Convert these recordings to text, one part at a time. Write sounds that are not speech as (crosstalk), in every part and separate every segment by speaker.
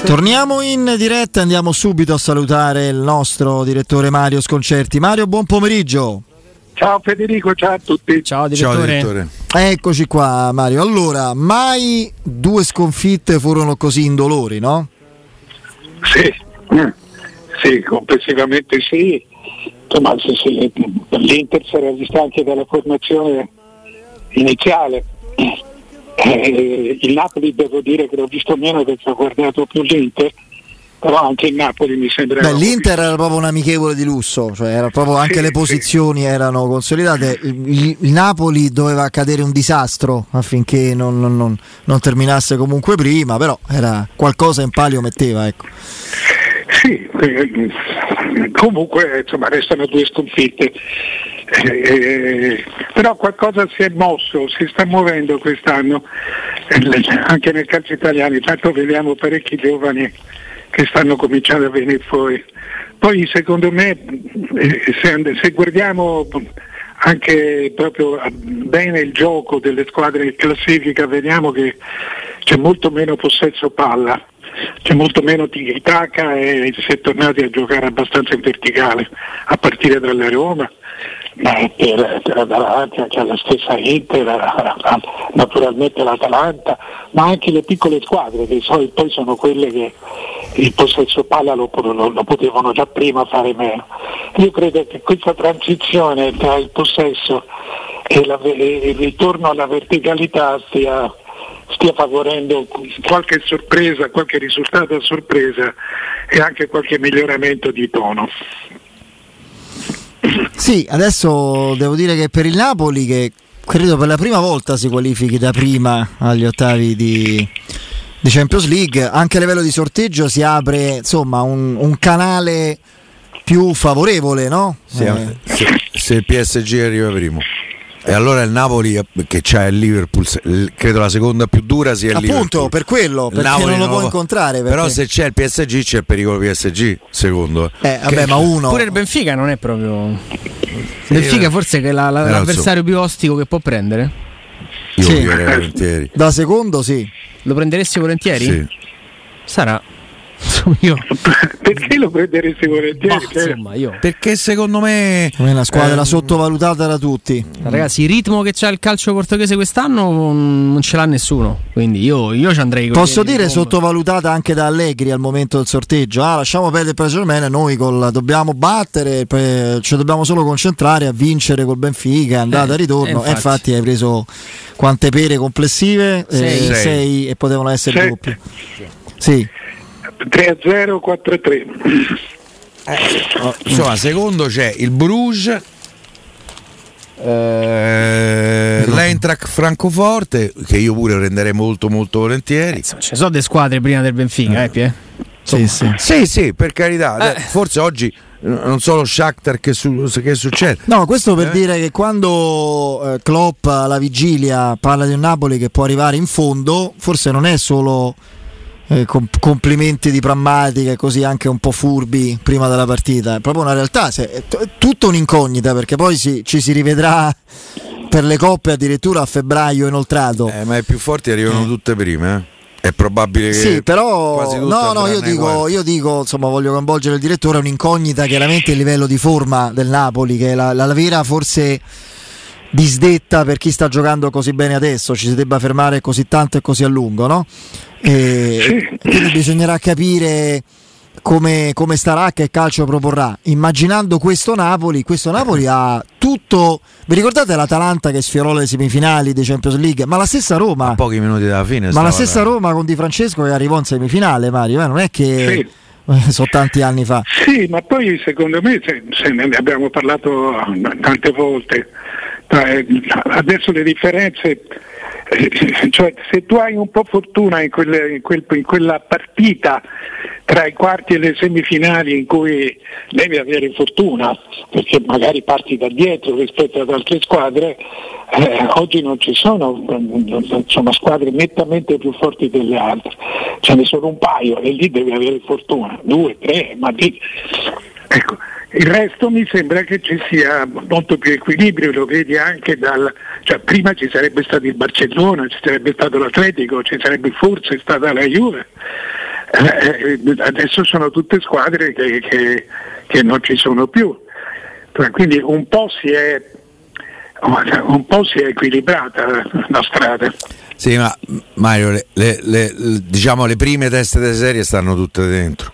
Speaker 1: Torniamo in diretta, andiamo subito a salutare il nostro direttore Mario Sconcerti. Mario, buon pomeriggio.
Speaker 2: Ciao Federico, ciao a tutti.
Speaker 3: Ciao direttore. Ciao, direttore.
Speaker 1: Eccoci qua Mario. Allora, mai due sconfitte furono così indolori, no?
Speaker 2: Sì, mm. sì, complessivamente sì. Insomma, l'Inter si era vista anche dalla formazione iniziale eh, il Napoli devo dire che l'ho visto meno perché ho guardato più l'Inter, però anche il Napoli mi sembra...
Speaker 1: Beh, L'Inter era proprio un amichevole di lusso, cioè era proprio anche sì, le posizioni sì. erano consolidate. Il, il, Napoli doveva accadere un disastro affinché non, non, non, non, terminasse comunque prima, però era qualcosa in palio metteva. Ecco.
Speaker 2: Sì, eh, comunque insomma, restano due sconfitte. Eh, però qualcosa si è mosso, si sta muovendo quest'anno eh, anche nel calcio italiano, intanto vediamo parecchi giovani che stanno cominciando a venire fuori. Poi secondo me eh, se, se guardiamo anche proprio bene il gioco delle squadre in classifica vediamo che c'è molto meno possesso palla c'è molto meno tiki-taka e si è tornati a giocare abbastanza in verticale a partire dalla Roma ma per, per davanti anche alla stessa Inter, naturalmente l'Atalanta, ma anche le piccole squadre che poi sono quelle che il possesso palla lo, lo, lo, potevano già prima fare meno. Io credo che questa transizione tra il possesso e, la, e il ritorno alla verticalità stia, stia favorendo qualche sorpresa, qualche risultato a sorpresa e anche qualche miglioramento di tono.
Speaker 1: Sì, adesso devo dire che per il Napoli, che credo per la prima volta si qualifichi da prima agli ottavi di, di Champions League, anche a livello di sorteggio si apre insomma un, un canale più favorevole, no?
Speaker 4: Sì, eh. se, se il PSG arriva primo. E allora il Napoli eh, che c'ha il Liverpool, credo la seconda più dura sia il
Speaker 1: Appunto,
Speaker 4: Liverpool.
Speaker 1: per quello, perché non lo non può incontrare. Perché...
Speaker 4: Però se c'è il PSG c'è il pericolo PSG, secondo.
Speaker 1: Eh, vabbè, ma uno...
Speaker 3: Pure il Benfica non è proprio... Sì, Benfica forse è la, la, l'avversario più ostico che può prendere.
Speaker 4: Io sì. volentieri.
Speaker 1: Da secondo sì.
Speaker 3: Lo prenderesti volentieri?
Speaker 4: Sì.
Speaker 3: Sarà.
Speaker 2: Io. (laughs) Perché lo prenderesti volentieri?
Speaker 3: Ma, cioè, insomma, io.
Speaker 4: Perché secondo me
Speaker 1: è una squadra eh, sottovalutata da tutti.
Speaker 3: Ragazzi, il ritmo che c'ha il calcio portoghese quest'anno non ce l'ha nessuno. Quindi io, io ci andrei con
Speaker 1: Posso dire sottovalutata anche da Allegri al momento del sorteggio. Ah, lasciamo perdere il Paris noi col, dobbiamo battere, ci dobbiamo solo concentrare a vincere col Benfica, andata e eh, ritorno. Eh, infatti. E infatti hai preso quante pere complessive?
Speaker 3: Sei,
Speaker 1: eh, sei e potevano essere doppie. Sì.
Speaker 2: 3 a 0, 4 a 3.
Speaker 4: Eh, insomma, secondo c'è il Bruges, eh, l'Eintracht Francoforte, che io pure prenderei molto molto volentieri.
Speaker 3: Eh, ci sono delle squadre prima del Benfica, eh, Pie?
Speaker 1: Sì, sì.
Speaker 4: sì, sì, per carità. Eh. Forse oggi non solo Shakhtar che, su, che, succede.
Speaker 1: No, questo per eh? dire che quando eh, Klopp alla vigilia parla di un Napoli che può arrivare in fondo, forse non è solo eh, complimenti di prammatica e così anche un po' furbi prima della partita. È proprio una realtà, è tutta un'incognita perché poi si, ci si rivedrà per le coppe addirittura a febbraio inoltrato.
Speaker 4: Eh, ma i più forti arrivano eh. tutte prime. Eh? È probabile che.
Speaker 1: Sì, però. No, no, io dico, io dico, insomma, voglio coinvolgere il direttore. È un'incognita chiaramente il livello di forma del Napoli, che è la, la vera forse disdetta per chi sta giocando così bene adesso, ci si debba fermare così tanto e così a lungo, no? E quindi bisognerà capire come, come, starà, che calcio proporrà. Immaginando questo Napoli, questo Napoli ha tutto. Vi ricordate l'Atalanta che sfiorò le semifinali dei Champions League? Ma la stessa Roma. A
Speaker 4: pochi minuti dalla fine.
Speaker 1: Ma la stessa Roma con Di Francesco che arrivò in semifinale, Mario. Eh? Non è che. Sì (laughs) sono tanti anni fa.
Speaker 2: Sì, ma poi secondo me, se, se ne abbiamo parlato tante volte, adesso le differenze cioè, se tu hai un po' fortuna in, quelle, in, quel, in, quella partita tra i quarti e le semifinali in cui devi avere fortuna, perché magari parti da dietro rispetto ad altre squadre, eh, oggi non ci sono insomma, squadre nettamente più forti delle altre, ce ne sono un paio e lì devi avere fortuna, due, tre, ma lì... Ecco, il resto mi sembra che ci sia molto più equilibrio, lo vedi anche dal... Cioè, prima ci sarebbe stato il Barcellona, ci sarebbe stato l'Atletico, ci sarebbe forse stata la Juve. Eh, eh, adesso sono tutte squadre che, che, che non ci sono più. Quindi un po' si è, po si è equilibrata la strada.
Speaker 4: Sì, ma Mario, le, le, le, diciamo le prime teste delle serie stanno tutte dentro.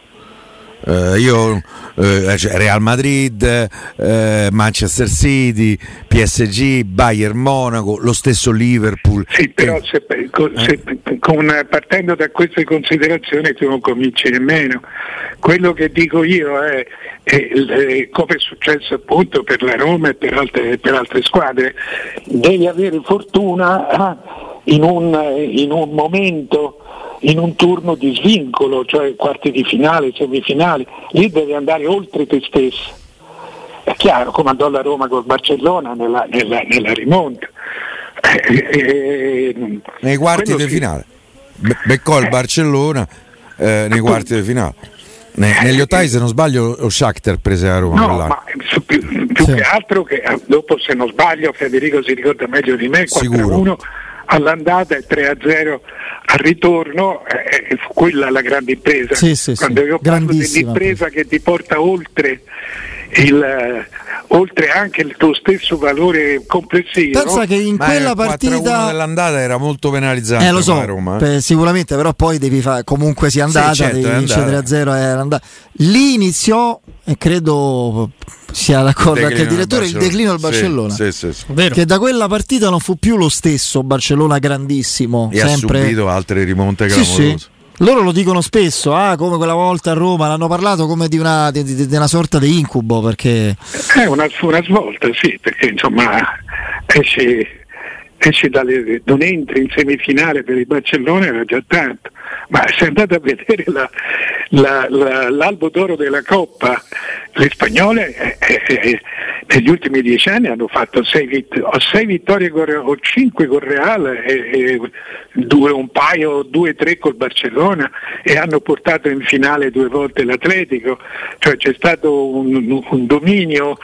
Speaker 4: Uh, io uh, Real Madrid, uh, Manchester City, PSG, Bayern Monaco, lo stesso Liverpool.
Speaker 2: Sì, però se, se, con, partendo da queste considerazioni tu non cominci nemmeno. Quello che dico io è, è, è come è successo appunto per la Roma e per altre, per altre squadre, devi avere fortuna ah, in un, in un momento in un turno di svincolo, cioè quarti di finale, semifinali, lì devi andare oltre te stesso. È chiaro, come andò la Roma col Barcellona nella, nella, nella rimonta.
Speaker 4: Eh, eh, nei quarti di finale. Be- beccò il Barcellona eh, nei quarti di finale. Ne, negli ottavi, se non sbaglio, lo Shakhtar prese a Roma.
Speaker 2: No, ma più, più sì. che altro che eh, dopo, se non sbaglio, Federico si ricorda meglio di me, 4-1 all'andata e 3-0 al ritorno, eh, fu quella la grande impresa.
Speaker 1: Sì, sì,
Speaker 2: Quando
Speaker 1: sì.
Speaker 2: io parlo dell'impresa che ti porta oltre il, oltre anche il tuo stesso valore complessivo.
Speaker 1: Pensa che in
Speaker 4: Ma
Speaker 1: quella partita
Speaker 4: dell'andata era molto penalizzante.
Speaker 1: Eh, lo so,
Speaker 4: Roma,
Speaker 1: eh. sicuramente, però poi devi fare comunque sia andata, sì, certo, devi vincere a 0 era Lì iniziò e credo sia d'accordo anche il direttore il declino del Barcellona.
Speaker 4: Sì, sì,
Speaker 1: che da quella partita non fu più lo stesso Barcellona grandissimo,
Speaker 4: e
Speaker 1: sempre...
Speaker 4: ha subito altre rimonte clamorose.
Speaker 1: Loro lo dicono spesso, ah, come quella volta a Roma, l'hanno parlato come di una, di, di, di una sorta di incubo perché...
Speaker 2: È una, una svolta, sì, perché insomma esce, esce dalle, non entri in semifinale per il Barcellona era già tanto, ma se andate a vedere la, la, la, l'albo d'oro della Coppa, le spagnole eh, eh, eh negli ultimi dieci anni hanno fatto sei, vitt- o sei vittorie con, o cinque con Real e, e due, un paio, due o tre col Barcellona e hanno portato in finale due volte l'Atletico, cioè c'è stato un, un dominio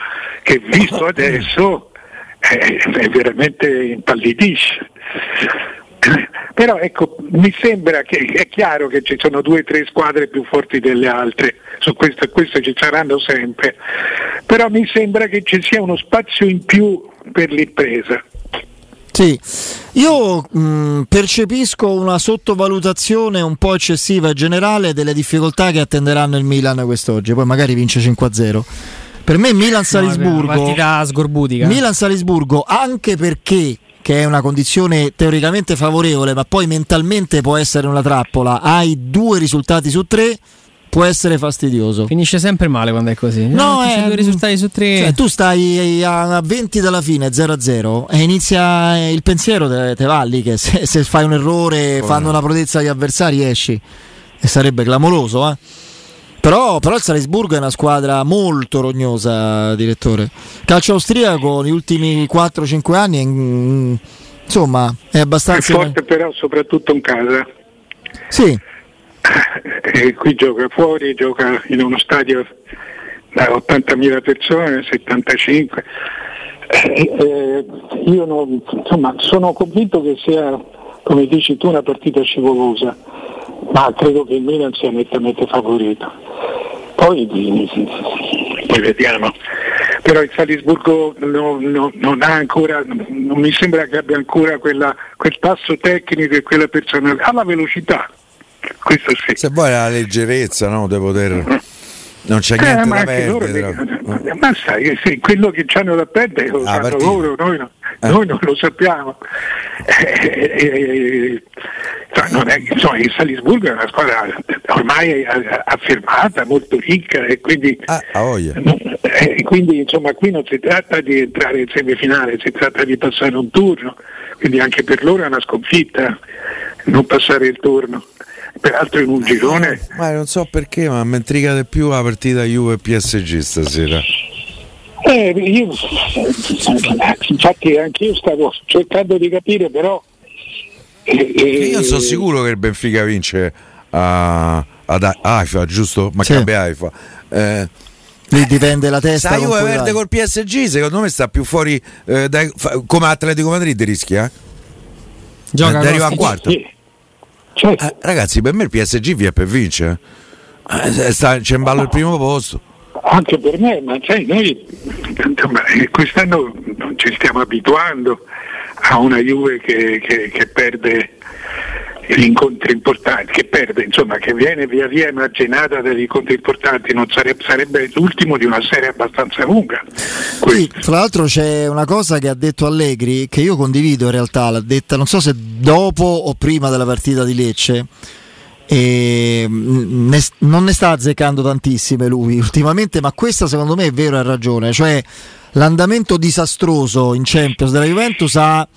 Speaker 2: che visto (laughs) adesso è veramente impallidisce. (coughs) Però ecco, mi sembra che è chiaro che ci sono due o tre squadre più forti delle altre, su questo, questo ci saranno sempre, però mi sembra che ci sia uno spazio in più per l'impresa.
Speaker 1: Sì, io mh, percepisco una sottovalutazione un po' eccessiva e generale delle difficoltà che attenderanno il Milan quest'oggi, poi magari vince 5-0. Per me Milan-Salisburgo...
Speaker 3: No,
Speaker 1: Milan-Salisburgo anche perché che è una condizione teoricamente favorevole, ma poi mentalmente può essere una trappola. Hai due risultati su tre, può essere fastidioso.
Speaker 3: Finisce sempre male quando è così.
Speaker 1: No,
Speaker 3: è, due risultati su tre.
Speaker 1: Cioè, tu stai a 20 dalla fine, 0-0, e inizia il pensiero, te, te va lì che se, se, fai un errore, oh, fanno no. una protezza agli avversari, esci. E sarebbe clamoroso, eh. Però, però, il Salisburgo è una squadra molto rognosa, direttore. Calcio austriaco negli ultimi 4-5 anni, mm, insomma, è abbastanza.
Speaker 2: È forte, però, soprattutto in casa.
Speaker 1: Sì.
Speaker 2: E qui gioca fuori, gioca in uno stadio da 80.000 persone, 75. Eh, eh, io non, insomma, sono convinto che sia, come dici tu, una partita scivolosa ma credo che il Milan sia nettamente favorito. Poi, poi vediamo. Però il Salisburgo no, no, non ha ancora, non mi sembra che abbia ancora quella, quel passo tecnico e quella personalità, ha la velocità. Questo sì.
Speaker 4: Se vuoi la leggerezza no, di poter non c'è eh, niente da perdere.
Speaker 2: Loro, ma sai, sì, quello che hanno da perdere lo ah, sanno loro, noi, no, eh. noi, non lo sappiamo. Eh, eh, cioè, è, insomma, il Salisburgo è una squadra ormai affermata, molto ricca e quindi,
Speaker 4: ah,
Speaker 2: quindi insomma, qui non si tratta di entrare in semifinale, si tratta di passare un turno, quindi anche per loro è una sconfitta non passare il turno peraltro in un girone.
Speaker 4: Ma non so perché, ma mi intriga di più la partita Juve PSG stasera.
Speaker 2: Eh, io, infatti anch'io stavo cercando di capire, però...
Speaker 4: Eh, eh io sono sicuro che il Benfica vince a, ad Haifa, giusto? Ma sì. cambia Haifa. Eh,
Speaker 1: Lì dipende la testa.
Speaker 4: Sai, Juve perde col PSG, secondo me sta più fuori eh, dai, come Atletico Madrid rischia. Eh?
Speaker 3: Gioca
Speaker 4: arriva a quarto.
Speaker 2: Sì.
Speaker 4: certo. eh, ragazzi, per me il PSG vi è per vincere. Eh, sta, c'è in ballo il primo posto.
Speaker 2: Anche per me, ma sai, noi eh, quest'anno ci stiamo abituando a una Juve che, che, che perde gli incontri importanti, che perde, insomma, che viene via via emarginata dagli incontri importanti, non sarebbe, sarebbe l'ultimo di una serie abbastanza lunga.
Speaker 1: Sì, tra l'altro c'è una cosa che ha detto Allegri che io condivido in realtà, l'ha detta non so se dopo o prima della partita di Lecce. E ne, non ne sta azzeccando tantissime lui ultimamente, ma questa secondo me è vero, ha ragione. Cioè l'andamento disastroso in Champions della Juventus ha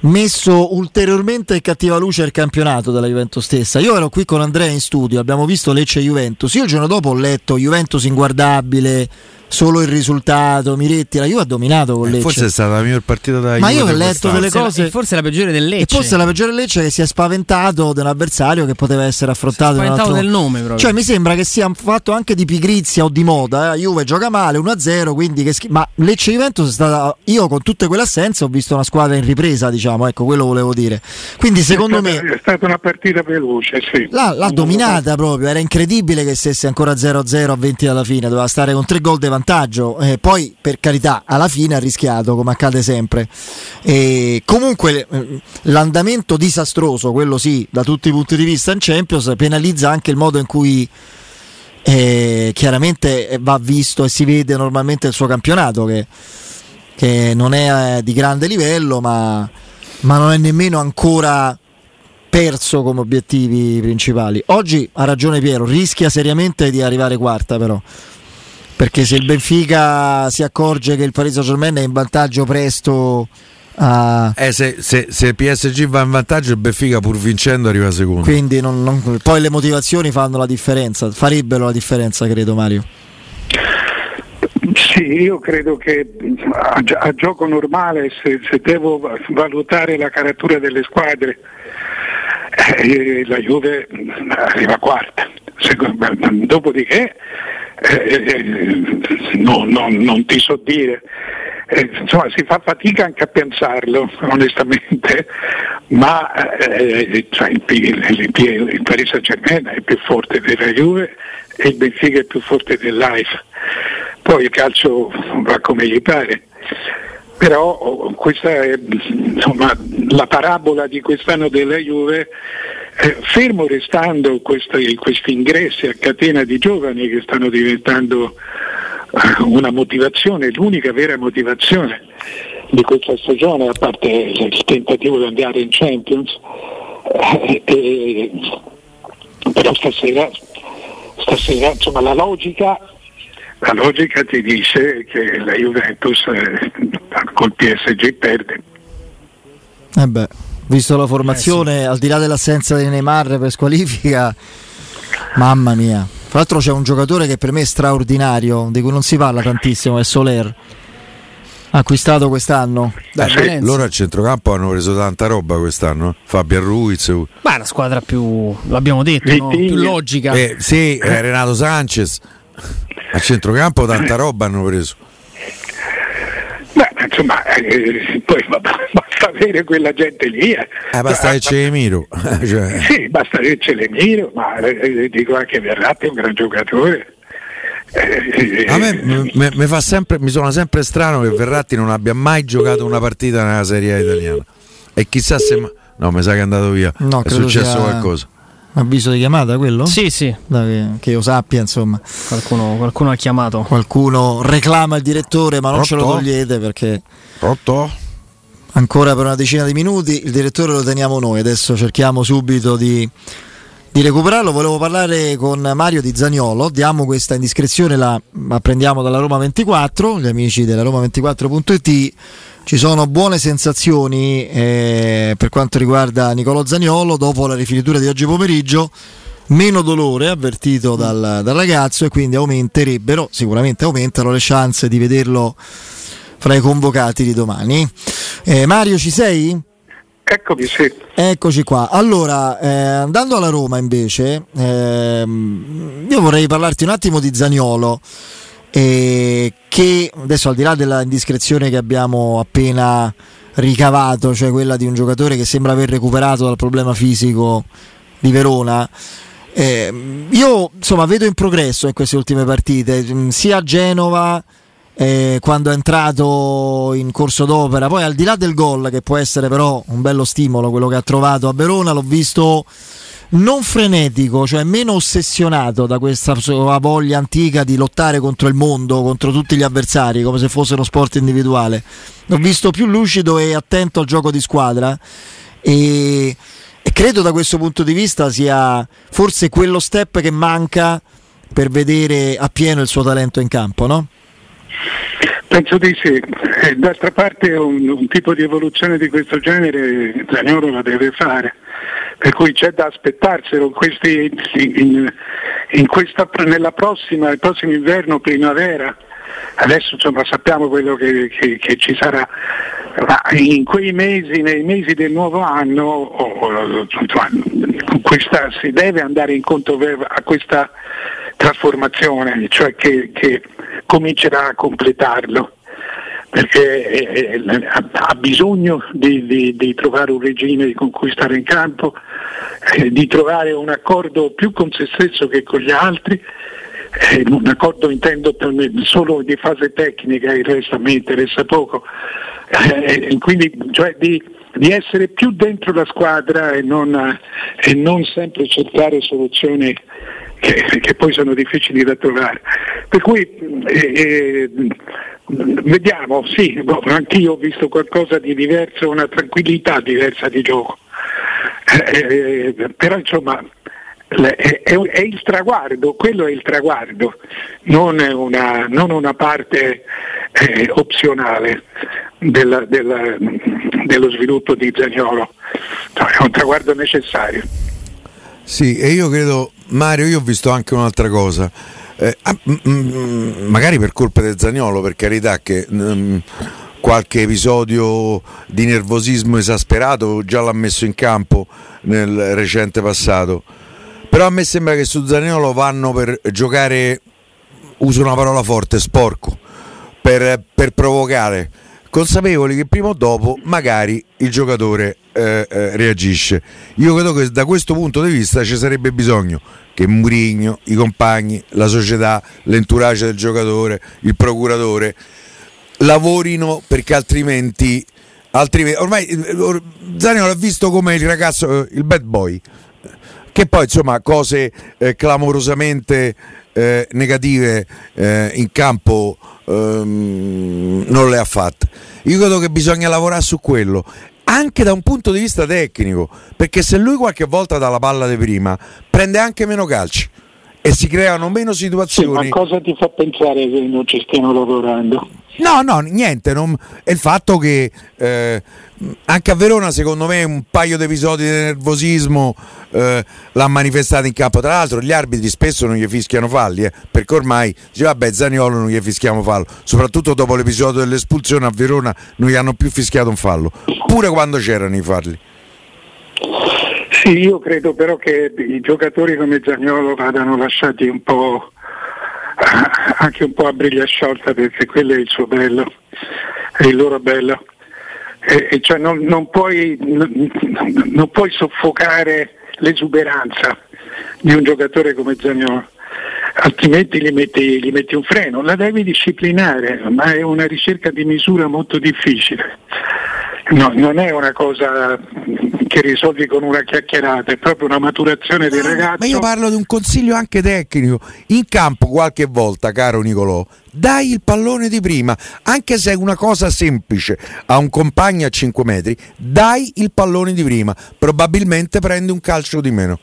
Speaker 1: messo ulteriormente in cattiva luce il campionato della Juventus stessa. Io ero qui con Andrea in studio, abbiamo visto Lecce Juventus. Io il giorno dopo ho letto Juventus inguardabile, solo il risultato, Miretti, la Juve ha dominato con eh, Lecce.
Speaker 4: Forse è stata la miglior partita da
Speaker 1: Ma io ho letto delle cose.
Speaker 3: Forse la peggiore del Lecce.
Speaker 1: E forse la peggiore del Lecce che si è spaventato dell'avversario che poteva essere affrontato. Si è
Speaker 3: spaventato
Speaker 1: altro...
Speaker 3: del nome proprio.
Speaker 1: Cioè mi sembra che sia fatto anche di pigrizia o di moda. Eh? Juve gioca male 1-0, quindi che schif- Ma Lecce Juventus è stata. Io con tutte quelle assenze ho visto una squadra in ripresa, diciamo, ecco quello volevo dire. Quindi secondo
Speaker 2: è
Speaker 1: stata,
Speaker 2: me. È stata una partita veloce, sì.
Speaker 1: L'ha, l'ha dominata proprio, era incredibile che stesse ancora 0-0 a 20 alla fine, doveva stare con tre gol di vantaggio. Eh, poi per carità alla fine ha rischiato come accade sempre e comunque eh, l'andamento disastroso quello sì da tutti i punti di vista in Champions penalizza anche il modo in cui eh, chiaramente va visto e si vede normalmente il suo campionato che, che non è eh, di grande livello ma, ma non è nemmeno ancora perso come obiettivi principali. Oggi ha ragione Piero, rischia seriamente di arrivare quarta però. Perché se il Benfica si accorge che il Paris Saint Germain è in vantaggio presto
Speaker 4: a... eh, se, se, se, il PSG va in vantaggio il Benfica pur vincendo arriva secondo.
Speaker 1: Quindi non, non, poi le motivazioni fanno la differenza farebbero la differenza credo Mario.
Speaker 2: Sì, io credo che a, a gioco normale se, se, devo valutare la caratura delle squadre eh, la Juve arriva quarta. Dopodiché eh, eh, no, no, non ti so dire. Eh, insomma, si fa fatica anche a pensarlo, (laughs) onestamente, ma eh, cioè il, il, il, il Paris Saint Germain è più forte della Juve e il Benfica è più forte dell'AIF. Poi il calcio va come gli pare. Però questa è insomma, la parabola di quest'anno della Juve eh, fermo restando questi, questi, ingressi a catena di giovani che stanno diventando eh, una motivazione, l'unica vera motivazione di questa stagione, a parte il tentativo di andare in Champions, eh, eh, però stasera, stasera insomma, la logica la logica ti dice che la Juventus eh, col PSG perde.
Speaker 1: Eh beh visto la formazione, eh sì. al di là dell'assenza di Neymar per squalifica, mamma mia. Tra l'altro c'è un giocatore che per me è straordinario, di cui non si parla tantissimo, è Soler. Acquistato quest'anno.
Speaker 4: Dai, sì, loro al centrocampo hanno preso tanta roba quest'anno. Fabio Ruiz.
Speaker 3: Ma è la squadra più, l'abbiamo detto, no? più logica.
Speaker 4: Eh, sì, eh, Renato Sanchez. (laughs) Al centrocampo tanta roba hanno preso.
Speaker 2: Beh, insomma, eh, poi basta avere quella gente lì. Eh.
Speaker 4: Eh, basta che c'è Emiro. (laughs)
Speaker 2: cioè. Sì, basta che c'è l'Emiro, ma eh, dico anche Verratti è un gran giocatore.
Speaker 4: Eh, a me mi, fa sempre, mi suona sempre strano che Verratti non abbia mai giocato una partita nella Serie A italiana. E chissà se. No, mi sa che è andato via. No, è successo sia... qualcosa.
Speaker 1: Avviso di chiamata quello?
Speaker 3: Sì, sì.
Speaker 1: Da, che, che, io sappia, insomma.
Speaker 3: Qualcuno, qualcuno, ha chiamato.
Speaker 1: Qualcuno reclama il direttore, ma non Pronto? ce lo togliete perché.
Speaker 4: Pronto?
Speaker 1: Ancora per una decina di minuti. Il direttore lo teniamo noi. Adesso cerchiamo subito di, di recuperarlo. Volevo parlare con Mario di Zagnolo. Diamo questa indiscrezione, la apprendiamo dalla Roma 24, gli amici della Roma 24.it ci sono buone sensazioni eh, per quanto riguarda Nicolo Zagnolo dopo la rifinitura di oggi pomeriggio. Meno dolore avvertito dal, dal ragazzo e quindi aumenterebbero, sicuramente aumentano le chance di vederlo fra i convocati di domani. Eh, Mario, ci sei?
Speaker 2: Eccomi, sì.
Speaker 1: Eccoci qua. Allora, eh, andando alla Roma invece, ehm, io vorrei parlarti un attimo di Zagnolo eh, che adesso al di là della indiscrezione che abbiamo appena ricavato, cioè quella di un giocatore che sembra aver recuperato dal problema fisico di Verona. Eh, io insomma vedo in progresso in queste ultime partite, mm, sia a Genova eh, quando è entrato in corso d'opera, poi al di là del gol che può essere però un bello stimolo quello che ha trovato a Verona, l'ho visto non frenetico, cioè meno ossessionato da questa sua voglia antica di lottare contro il mondo, contro tutti gli avversari, come se fosse uno sport individuale. L'ho visto più lucido e attento al gioco di squadra e, e credo da questo punto di vista sia forse quello step che manca per vedere appieno il suo talento in campo, no?
Speaker 2: Penso di sì, e d'altra parte un, un, tipo di evoluzione di questo genere Zagnolo la deve fare, per cui c'è da aspettarselo questi, in, in questa, nella prossima, il prossimo inverno, primavera, adesso insomma, sappiamo quello che, che, che, ci sarà, ma in quei mesi, nei mesi del nuovo anno, oh, questa, si deve andare incontro a questa trasformazione, cioè che, che comincerà a completarlo perché eh, eh, ha bisogno di, di, di, trovare un regime con cui stare in campo, eh, di trovare un accordo più con se stesso che con gli altri, un accordo intendo solo di fase tecnica, il resto a me interessa poco, quindi cioè di, di, essere più dentro la squadra e non, e non sempre cercare soluzioni che, che, poi sono difficili da trovare. Per cui vediamo, sì, boh, anch'io ho visto qualcosa di diverso, una tranquillità diversa di gioco. Eh, eh però insomma è, è, è, il traguardo, quello è il traguardo, non una, non una parte eh, opzionale della, della, dello sviluppo di Zagnolo, no, è un traguardo necessario.
Speaker 4: Sì, e io credo, Mario, io ho visto anche un'altra cosa. Eh, ah, m- m- magari per colpa del Zagnolo, per carità, che m- mm, qualche episodio di nervosismo esasperato già l'ha messo in campo nel recente passato. Però a me sembra che su Zagnolo vanno per giocare, uso una parola forte, sporco, per, per provocare consapevoli che prima o dopo magari il giocatore eh, eh, reagisce. Io credo che da questo punto di vista ci sarebbe bisogno che Murigno, i compagni, la società, l'entourage del giocatore, il procuratore lavorino perché altrimenti, altrimenti ormai eh, Zanio l'ha visto come il ragazzo, eh, il bad boy che poi insomma cose eh, clamorosamente eh, negative eh, in campo ehm, non le ha fatte. Io credo che bisogna lavorare su quello anche da un punto di vista tecnico, perché se lui qualche volta dà la palla di prima, prende anche meno calci e si creano meno situazioni.
Speaker 2: Sì, ma cosa ti fa pensare che non ci stiano lavorando?
Speaker 4: No, no, niente, non... è il fatto che eh, anche a Verona secondo me un paio di episodi di nervosismo eh, l'ha manifestato in campo. Tra l'altro gli arbitri spesso non gli fischiano falli, eh, perché ormai dice vabbè Zaniolo non gli fischiamo fallo, soprattutto dopo l'episodio dell'espulsione a Verona non gli hanno più fischiato un fallo, pure quando c'erano i falli.
Speaker 2: Sì, io credo però che i giocatori come Zagnolo vadano lasciati un po' (laughs) anche un po' a briglia sciolta perché quello è il suo bello, è il loro bello. E, e cioè non, non, puoi, non, puoi, soffocare l'esuberanza di un giocatore come Zagnolo, altrimenti gli metti, gli metti un freno, la devi disciplinare, ma è una ricerca di misura molto difficile. No, non è una cosa che risolvi con una chiacchierata, è proprio una maturazione del ragazzo.
Speaker 4: Ma io parlo di un consiglio anche tecnico. In campo qualche volta, caro Nicolò, dai il pallone di prima, anche se è una cosa semplice a un compagno a 5 metri, dai il pallone di prima, probabilmente prendi un calcio di meno.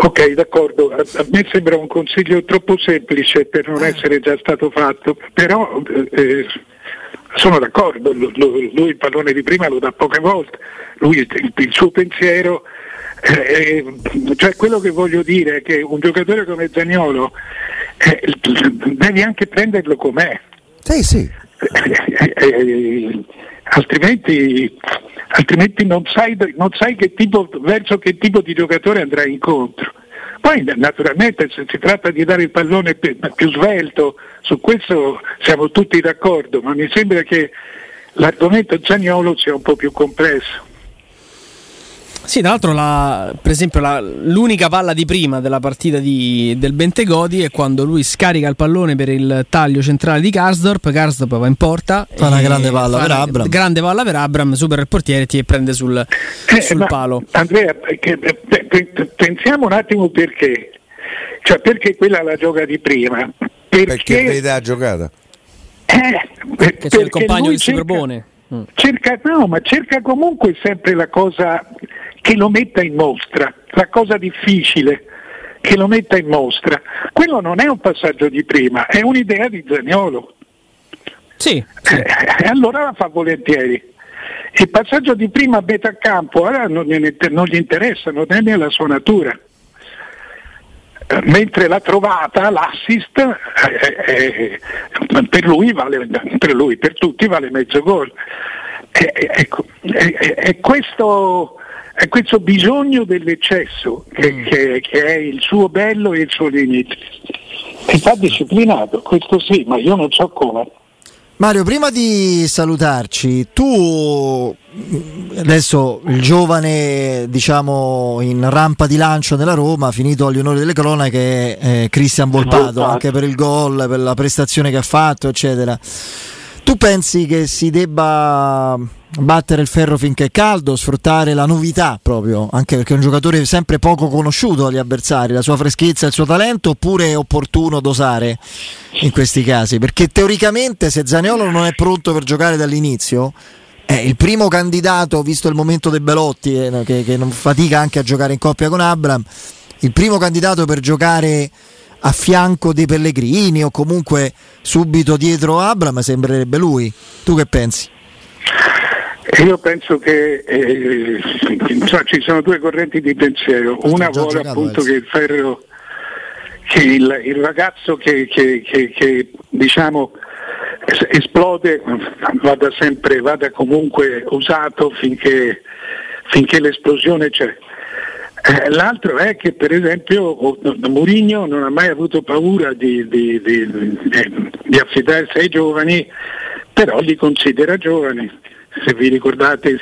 Speaker 2: Ok, d'accordo, a me sembra un consiglio troppo semplice per non essere già stato fatto, però eh, sono d'accordo, lui il pallone di prima lo dà poche volte, lui il, il suo pensiero, eh, cioè quello che voglio dire è che un giocatore come Zagnolo eh, devi anche prenderlo com'è.
Speaker 4: Sì, sì.
Speaker 2: Eh, eh, altrimenti, altrimenti non sai, non sai che tipo, verso che tipo di giocatore andrai incontro. Poi naturalmente se si tratta di dare il pallone più, più svelto, su questo siamo tutti d'accordo, ma mi sembra che l'argomento Zagnolo sia un po' più complesso.
Speaker 3: Sì, tra l'altro, la, per esempio, la, l'unica palla di prima della partita di, del Bentegodi è quando lui scarica il pallone per il taglio centrale di Karsdorp. Karsdorp va in porta.
Speaker 1: Fa una grande palla per Abram.
Speaker 3: Grande palla per Abram, supera il portiere e prende sul, eh, sul palo.
Speaker 2: Andrea, pensiamo un attimo perché. Cioè, perché quella la gioca di prima?
Speaker 4: Perché, perché vede la giocata.
Speaker 3: Eh, perché c'è il compagno del Superbone.
Speaker 2: Mm. Cerca, no, ma cerca comunque sempre la cosa che lo metta in mostra, la cosa difficile che lo metta in mostra. Quello non è un passaggio di prima, è un'idea di Zagnolo.
Speaker 3: Sì. sì.
Speaker 2: E eh, allora la fa volentieri. Il passaggio di prima a metà campo allora non, non gli interessa, non è nella sua natura mentre la trovata, l'assist, eh, eh, per, lui vale, per, lui, per tutti vale mezzo gol. ecco, è, questo, è, questo, bisogno dell'eccesso che, mm. che, che, è il suo bello e il suo limite. E va disciplinato, questo sì, ma io non so come.
Speaker 1: Mario, prima di salutarci, tu adesso il giovane, diciamo, in rampa di lancio nella Roma, finito agli onori delle cronache, è Cristian Volpato, anche per il gol, per la prestazione che ha fatto, eccetera. Tu pensi che si debba battere il ferro finché è caldo, sfruttare la novità proprio, anche perché è un giocatore sempre poco conosciuto dagli avversari, la sua freschezza e il suo talento, oppure è opportuno dosare in questi casi? Perché teoricamente se Zaniolo non è pronto per giocare dall'inizio, è il primo candidato, visto il momento dei Belotti, eh, che, che non fatica anche a giocare in coppia con Abram, il primo candidato per giocare a fianco dei Pellegrini o comunque subito dietro Abram sembrerebbe lui. Tu che pensi?
Speaker 2: Io penso che eh, so, ci sono due correnti di pensiero. Una vuole appunto che il ferro, che il, il ragazzo che, che, che, che diciamo esplode vada sempre, vada comunque usato finché, finché l'esplosione c'è. Eh, l'altro è che per esempio Mourinho non ha mai avuto paura di, di, di, di affidarsi ai giovani, però li considera giovani. Se vi ricordate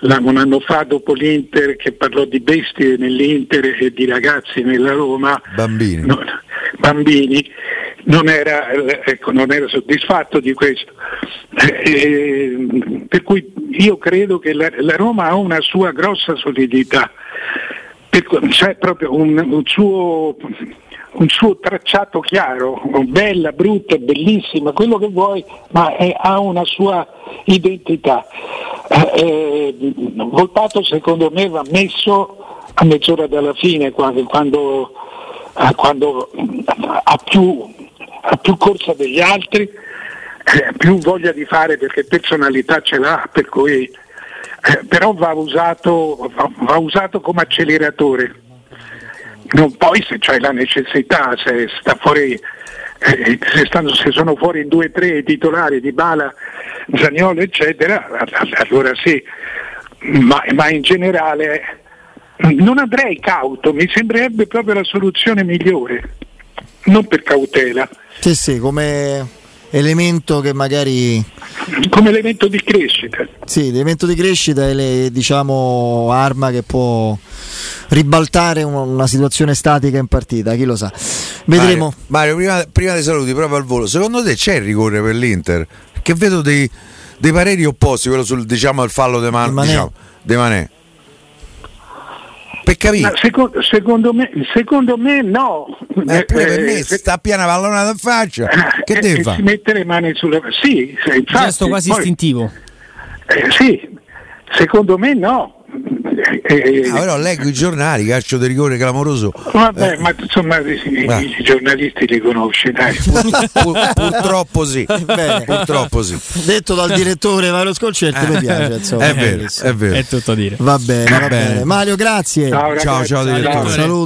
Speaker 2: un anno fa dopo l'Inter che parlò di bestie nell'Inter e di ragazzi nella Roma,
Speaker 4: bambini,
Speaker 2: no, bambini non, era, ecco, non, era, soddisfatto di questo. Eh, per cui io credo che la, la, Roma ha una sua grossa solidità, c'è proprio un, un suo un suo tracciato chiaro, bella, brutta, bellissima, quello che vuoi, ma è, ha una sua identità. Eh, eh, Volpato secondo me va messo a mezz'ora dalla fine quando, quando, eh, quando ha, più, ha, più, corsa degli altri, eh, più voglia di fare perché personalità ce l'ha, per cui, eh, però va usato, va, va usato come acceleratore. Non poi se c'è la necessità, se, fuori, eh, se, stanno, se, sono fuori o tre titolari di Bala, Zagnolo eccetera, allora sì, ma, ma in generale non andrei cauto, mi sembrerebbe proprio la soluzione migliore, non per cautela.
Speaker 1: Sì, sì, come elemento che magari
Speaker 2: come elemento di crescita
Speaker 1: sì, elemento di crescita è le, diciamo arma che può ribaltare una situazione statica in partita, chi lo sa. Vedremo.
Speaker 4: Mario, Mario prima, prima, dei saluti, proprio al volo, secondo te c'è il rigore per l'Inter? Che vedo dei, dei pareri opposti, quello sul diciamo al fallo De, Man, diciamo, de Manè. Per capire.
Speaker 2: Secondo, secondo, me, secondo me no.
Speaker 4: Eh, pure per me, se sta piena pallonata in faccia. Eh, che eh, deve fare?
Speaker 2: Si mette le mani sulle. Sì,
Speaker 3: infatti, gesto quasi poi, istintivo.
Speaker 2: Eh, sì, secondo me no.
Speaker 4: Eh, ah, però leggo i giornali, calcio di rigore clamoroso.
Speaker 2: Vabbè, eh. ma insomma i, i, giornalisti li conosci, dai.
Speaker 4: Pur, purtroppo sì. (laughs) Bene. Purtroppo sì.
Speaker 1: Detto dal direttore Mario Scolcerto, mi piace. Insomma.
Speaker 4: È vero, è vero.
Speaker 3: È tutto a dire.
Speaker 1: Va bene, va, va bene. bene. Mario, grazie.
Speaker 2: Ciao,
Speaker 1: ciao,
Speaker 2: ciao,
Speaker 1: direttore. Saluto.